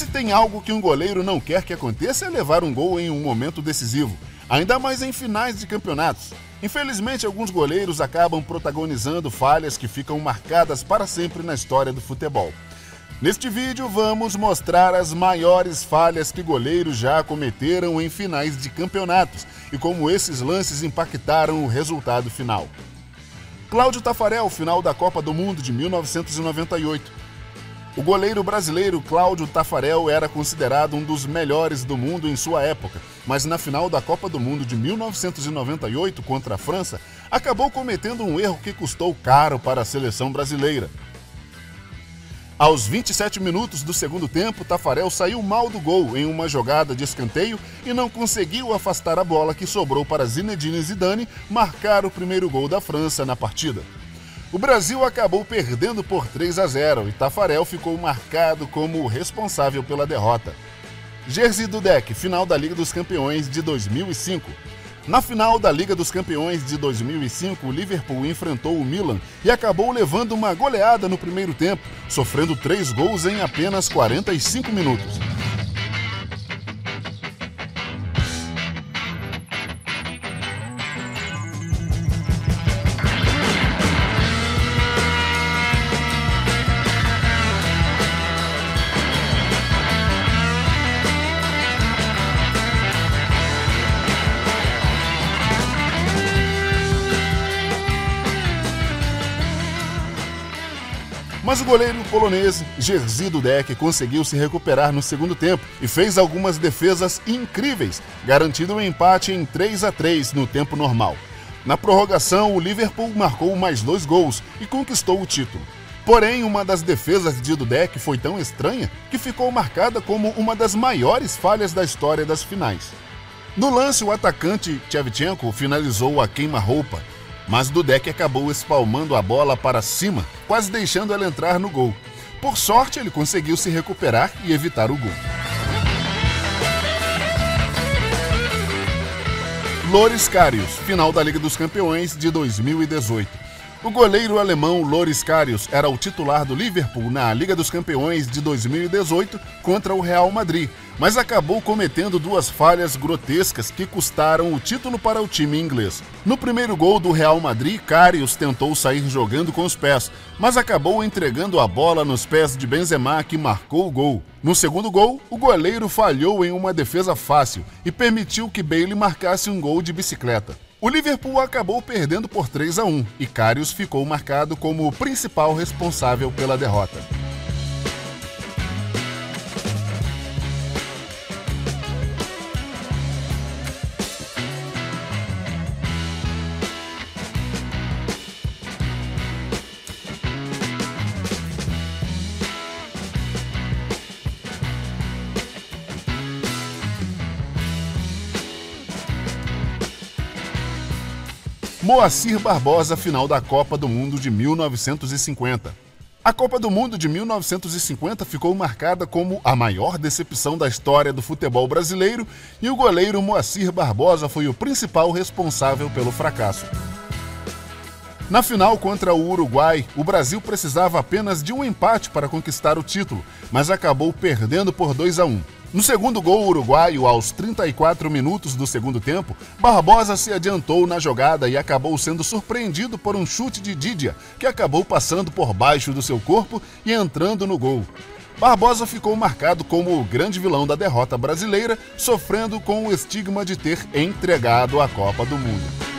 Se tem algo que um goleiro não quer que aconteça é levar um gol em um momento decisivo, ainda mais em finais de campeonatos. Infelizmente, alguns goleiros acabam protagonizando falhas que ficam marcadas para sempre na história do futebol. Neste vídeo, vamos mostrar as maiores falhas que goleiros já cometeram em finais de campeonatos e como esses lances impactaram o resultado final. Cláudio Tafarel, final da Copa do Mundo de 1998. O goleiro brasileiro Cláudio Tafarel era considerado um dos melhores do mundo em sua época, mas na final da Copa do Mundo de 1998 contra a França, acabou cometendo um erro que custou caro para a seleção brasileira. Aos 27 minutos do segundo tempo, Tafarel saiu mal do gol em uma jogada de escanteio e não conseguiu afastar a bola que sobrou para Zinedine Zidane marcar o primeiro gol da França na partida. O Brasil acabou perdendo por 3 a 0 e Tafarel ficou marcado como o responsável pela derrota. Jerzy Dudek, final da Liga dos Campeões de 2005. Na final da Liga dos Campeões de 2005, o Liverpool enfrentou o Milan e acabou levando uma goleada no primeiro tempo, sofrendo três gols em apenas 45 minutos. Mas o goleiro polonês Jerzy Dudek conseguiu se recuperar no segundo tempo e fez algumas defesas incríveis, garantindo um empate em 3 a 3 no tempo normal. Na prorrogação, o Liverpool marcou mais dois gols e conquistou o título. Porém, uma das defesas de Dudek foi tão estranha que ficou marcada como uma das maiores falhas da história das finais. No lance, o atacante Tchevchenko finalizou a queima-roupa mas Dudek acabou espalmando a bola para cima, quase deixando ela entrar no gol. Por sorte, ele conseguiu se recuperar e evitar o gol. Loris Karius, final da Liga dos Campeões de 2018. O goleiro alemão Loris Karius era o titular do Liverpool na Liga dos Campeões de 2018 contra o Real Madrid, mas acabou cometendo duas falhas grotescas que custaram o título para o time inglês. No primeiro gol do Real Madrid, Karius tentou sair jogando com os pés, mas acabou entregando a bola nos pés de Benzema, que marcou o gol. No segundo gol, o goleiro falhou em uma defesa fácil e permitiu que Bale marcasse um gol de bicicleta. O Liverpool acabou perdendo por 3 a 1 e Karius ficou marcado como o principal responsável pela derrota. Moacir Barbosa, final da Copa do Mundo de 1950. A Copa do Mundo de 1950 ficou marcada como a maior decepção da história do futebol brasileiro e o goleiro Moacir Barbosa foi o principal responsável pelo fracasso. Na final contra o Uruguai, o Brasil precisava apenas de um empate para conquistar o título, mas acabou perdendo por 2 a 1. No segundo gol uruguaio, aos 34 minutos do segundo tempo, Barbosa se adiantou na jogada e acabou sendo surpreendido por um chute de Didia, que acabou passando por baixo do seu corpo e entrando no gol. Barbosa ficou marcado como o grande vilão da derrota brasileira, sofrendo com o estigma de ter entregado a Copa do Mundo.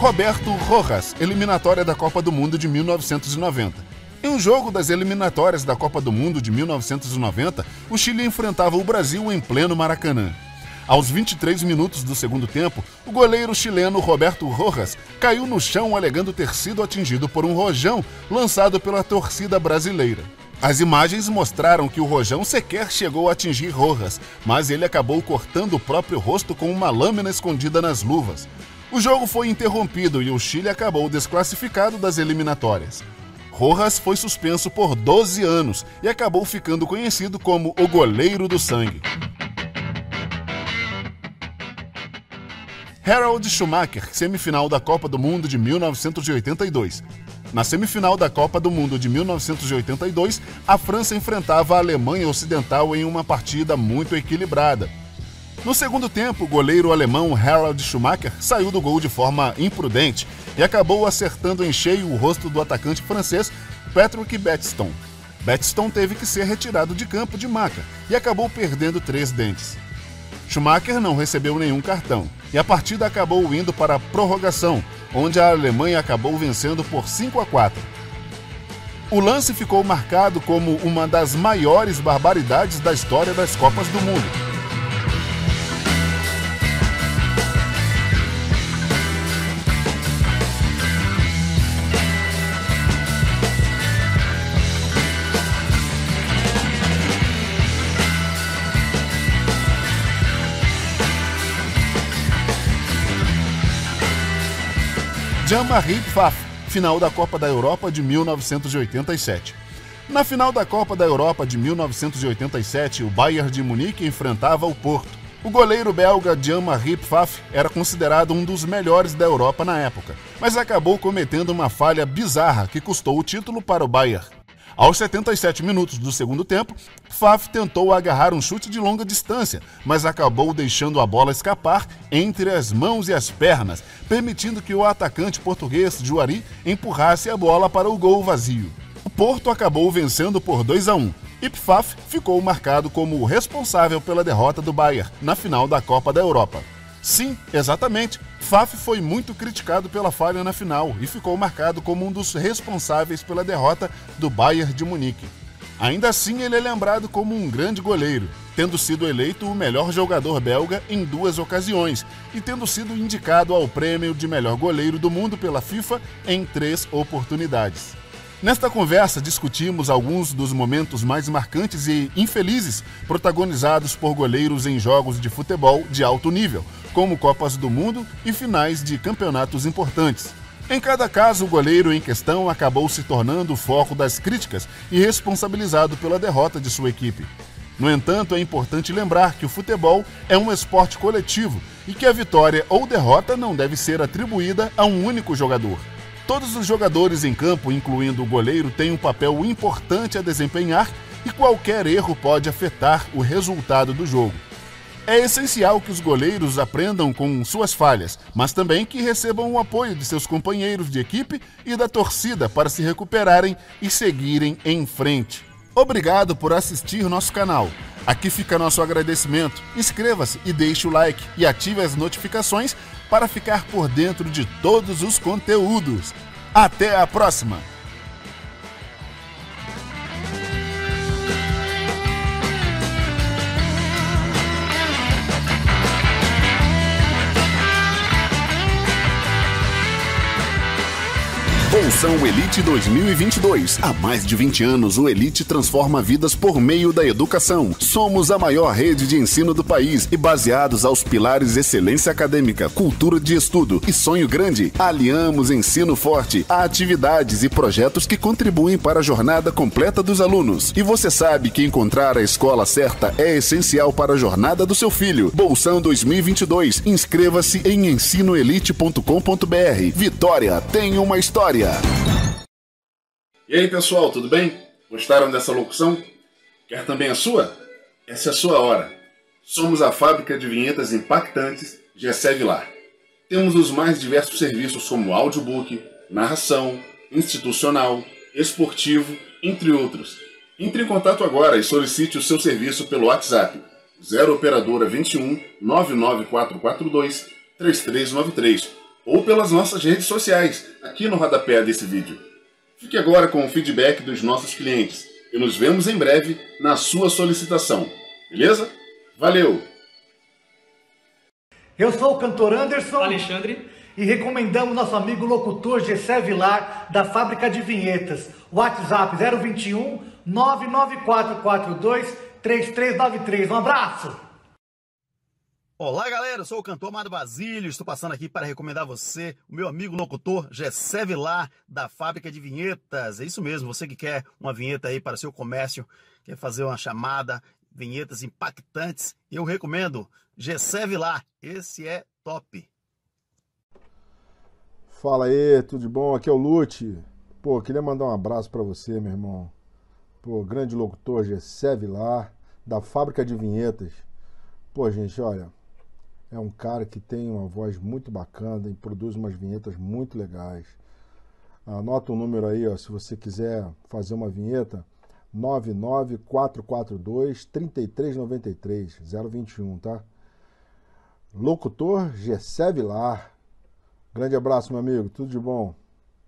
Roberto Rojas, eliminatória da Copa do Mundo de 1990. Em um jogo das eliminatórias da Copa do Mundo de 1990, o Chile enfrentava o Brasil em pleno Maracanã. Aos 23 minutos do segundo tempo, o goleiro chileno Roberto Rojas caiu no chão alegando ter sido atingido por um rojão lançado pela torcida brasileira. As imagens mostraram que o rojão sequer chegou a atingir Rojas, mas ele acabou cortando o próprio rosto com uma lâmina escondida nas luvas. O jogo foi interrompido e o Chile acabou desclassificado das eliminatórias. Rojas foi suspenso por 12 anos e acabou ficando conhecido como o goleiro do sangue. Harold Schumacher, semifinal da Copa do Mundo de 1982. Na semifinal da Copa do Mundo de 1982, a França enfrentava a Alemanha Ocidental em uma partida muito equilibrada. No segundo tempo, o goleiro alemão Harald Schumacher saiu do gol de forma imprudente e acabou acertando em cheio o rosto do atacante francês Patrick Battiston. Battiston teve que ser retirado de campo de maca e acabou perdendo três dentes. Schumacher não recebeu nenhum cartão e a partida acabou indo para a prorrogação, onde a Alemanha acabou vencendo por 5 a 4. O lance ficou marcado como uma das maiores barbaridades da história das Copas do Mundo. Jean-Marie Pfaff, final da Copa da Europa de 1987. Na final da Copa da Europa de 1987, o Bayern de Munique enfrentava o Porto. O goleiro belga Jean-Marie Pfaff era considerado um dos melhores da Europa na época, mas acabou cometendo uma falha bizarra que custou o título para o Bayern. Aos 77 minutos do segundo tempo, Faf tentou agarrar um chute de longa distância, mas acabou deixando a bola escapar entre as mãos e as pernas, permitindo que o atacante português Juari empurrasse a bola para o gol vazio. O Porto acabou vencendo por 2 a 1 e Pfaff ficou marcado como o responsável pela derrota do Bayern na final da Copa da Europa. Sim, exatamente. Faf foi muito criticado pela falha na final e ficou marcado como um dos responsáveis pela derrota do Bayern de Munique. Ainda assim, ele é lembrado como um grande goleiro, tendo sido eleito o melhor jogador belga em duas ocasiões e tendo sido indicado ao prêmio de melhor goleiro do mundo pela FIFA em três oportunidades. Nesta conversa, discutimos alguns dos momentos mais marcantes e infelizes protagonizados por goleiros em jogos de futebol de alto nível, como Copas do Mundo e finais de campeonatos importantes. Em cada caso, o goleiro em questão acabou se tornando o foco das críticas e responsabilizado pela derrota de sua equipe. No entanto, é importante lembrar que o futebol é um esporte coletivo e que a vitória ou derrota não deve ser atribuída a um único jogador. Todos os jogadores em campo, incluindo o goleiro, têm um papel importante a desempenhar e qualquer erro pode afetar o resultado do jogo. É essencial que os goleiros aprendam com suas falhas, mas também que recebam o apoio de seus companheiros de equipe e da torcida para se recuperarem e seguirem em frente. Obrigado por assistir nosso canal. Aqui fica nosso agradecimento. Inscreva-se e deixe o like e ative as notificações para ficar por dentro de todos os conteúdos. Até a próxima! Ouçam Elite 2022. Há mais de 20 anos, o Elite transforma vidas por meio da educação. Somos a maior rede de ensino do país e baseados aos pilares excelência acadêmica, cultura de estudo e sonho grande, aliamos ensino forte a atividades e projetos que contribuem para a jornada completa dos alunos. E você sabe que encontrar a escola certa é essencial para a jornada do seu filho. Bolsão 2022. Inscreva-se em ensinoelite.com.br. Vitória tem uma história. E aí, pessoal, tudo bem? Gostaram dessa locução? Quer também a sua? Essa é a sua hora. Somos a fábrica de vinhetas impactantes Gessé Vilar. Temos os mais diversos serviços como audiobook, narração, institucional, esportivo, entre outros. Entre em contato agora e solicite o seu serviço pelo WhatsApp 0 operadora 21 99442 3393 ou pelas nossas redes sociais, aqui no rodapé desse vídeo. Fique agora com o feedback dos nossos clientes e nos vemos em breve na sua solicitação. Beleza? Valeu! Eu sou o cantor Anderson Alexandre e recomendamos nosso amigo locutor Gessé Vilar da Fábrica de Vinhetas. WhatsApp 021 99442 3393. Um abraço! Olá, galera. Eu sou o cantor Amado Basílio. Estou passando aqui para recomendar você o meu amigo locutor Gessé Vilar, da Fábrica de Vinhetas. É isso mesmo. Você que quer uma vinheta aí para seu comércio, quer fazer uma chamada, vinhetas impactantes, eu recomendo Gessé Vilar. Esse é top. Fala aí, tudo bom? Aqui é o Lute. Pô, queria mandar um abraço para você, meu irmão. Pô, grande locutor Gessé Vilar, da Fábrica de Vinhetas. Pô, gente, olha, é um cara que tem uma voz muito bacana e produz umas vinhetas muito legais. Anota o um número aí, ó, se você quiser fazer uma vinheta, 99442 3393 021, tá? Locutor Gessé Vilar. Grande abraço, meu amigo. Tudo de bom.